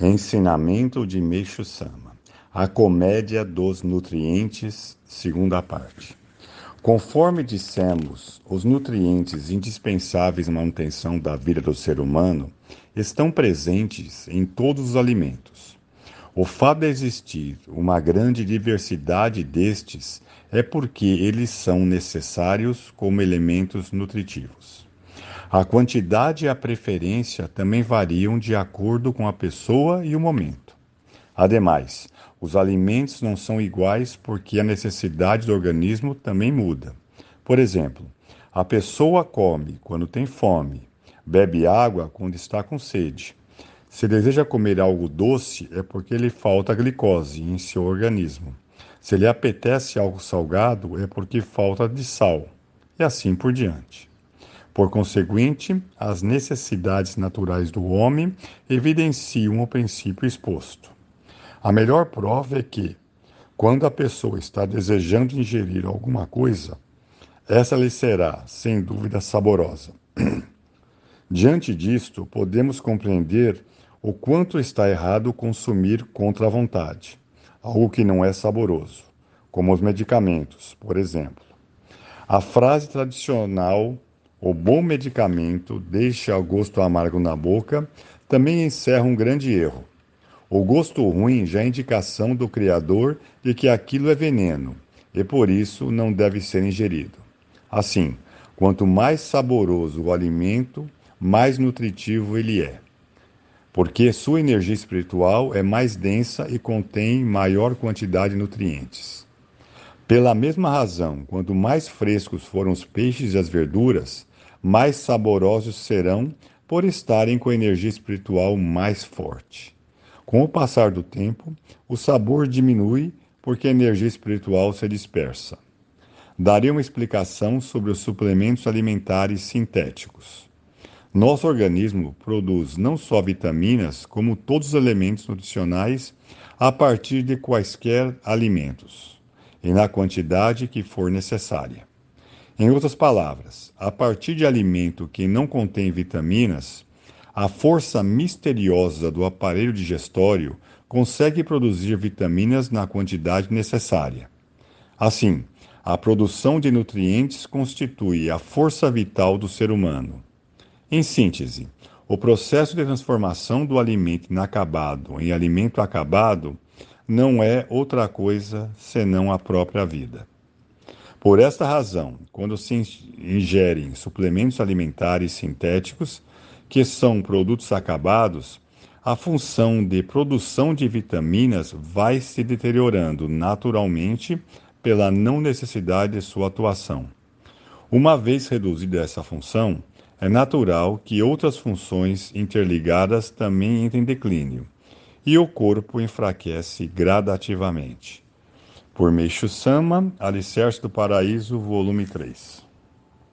Ensinamento de Meixo Sama. A comédia dos nutrientes, segunda parte. Conforme dissemos, os nutrientes indispensáveis à manutenção da vida do ser humano estão presentes em todos os alimentos. O fato de existir uma grande diversidade destes é porque eles são necessários como elementos nutritivos. A quantidade e a preferência também variam de acordo com a pessoa e o momento. Ademais, os alimentos não são iguais porque a necessidade do organismo também muda. Por exemplo, a pessoa come quando tem fome, bebe água quando está com sede. Se deseja comer algo doce, é porque lhe falta glicose em seu organismo. Se lhe apetece algo salgado, é porque falta de sal. E assim por diante. Por conseguinte, as necessidades naturais do homem evidenciam o princípio exposto. A melhor prova é que, quando a pessoa está desejando ingerir alguma coisa, essa lhe será, sem dúvida, saborosa. Diante disto, podemos compreender o quanto está errado consumir contra a vontade, algo que não é saboroso, como os medicamentos, por exemplo. A frase tradicional o bom medicamento deixa o gosto amargo na boca, também encerra um grande erro. O gosto ruim já é indicação do Criador de que aquilo é veneno e por isso não deve ser ingerido. Assim, quanto mais saboroso o alimento, mais nutritivo ele é, porque sua energia espiritual é mais densa e contém maior quantidade de nutrientes. Pela mesma razão, quanto mais frescos foram os peixes e as verduras, mais saborosos serão por estarem com a energia espiritual mais forte. Com o passar do tempo, o sabor diminui porque a energia espiritual se dispersa. Darei uma explicação sobre os suplementos alimentares sintéticos. Nosso organismo produz não só vitaminas, como todos os elementos nutricionais a partir de quaisquer alimentos, e na quantidade que for necessária. Em outras palavras, a partir de alimento que não contém vitaminas, a força misteriosa do aparelho digestório consegue produzir vitaminas na quantidade necessária. Assim, a produção de nutrientes constitui a força vital do ser humano. Em síntese, o processo de transformação do alimento inacabado em alimento acabado não é outra coisa senão a própria vida. Por esta razão, quando se ingerem suplementos alimentares sintéticos, que são produtos acabados, a função de produção de vitaminas vai se deteriorando naturalmente pela não necessidade de sua atuação. Uma vez reduzida essa função, é natural que outras funções interligadas também entrem em declínio, e o corpo enfraquece gradativamente. Por Meixo Sama, Alicerce do Paraíso, volume 3.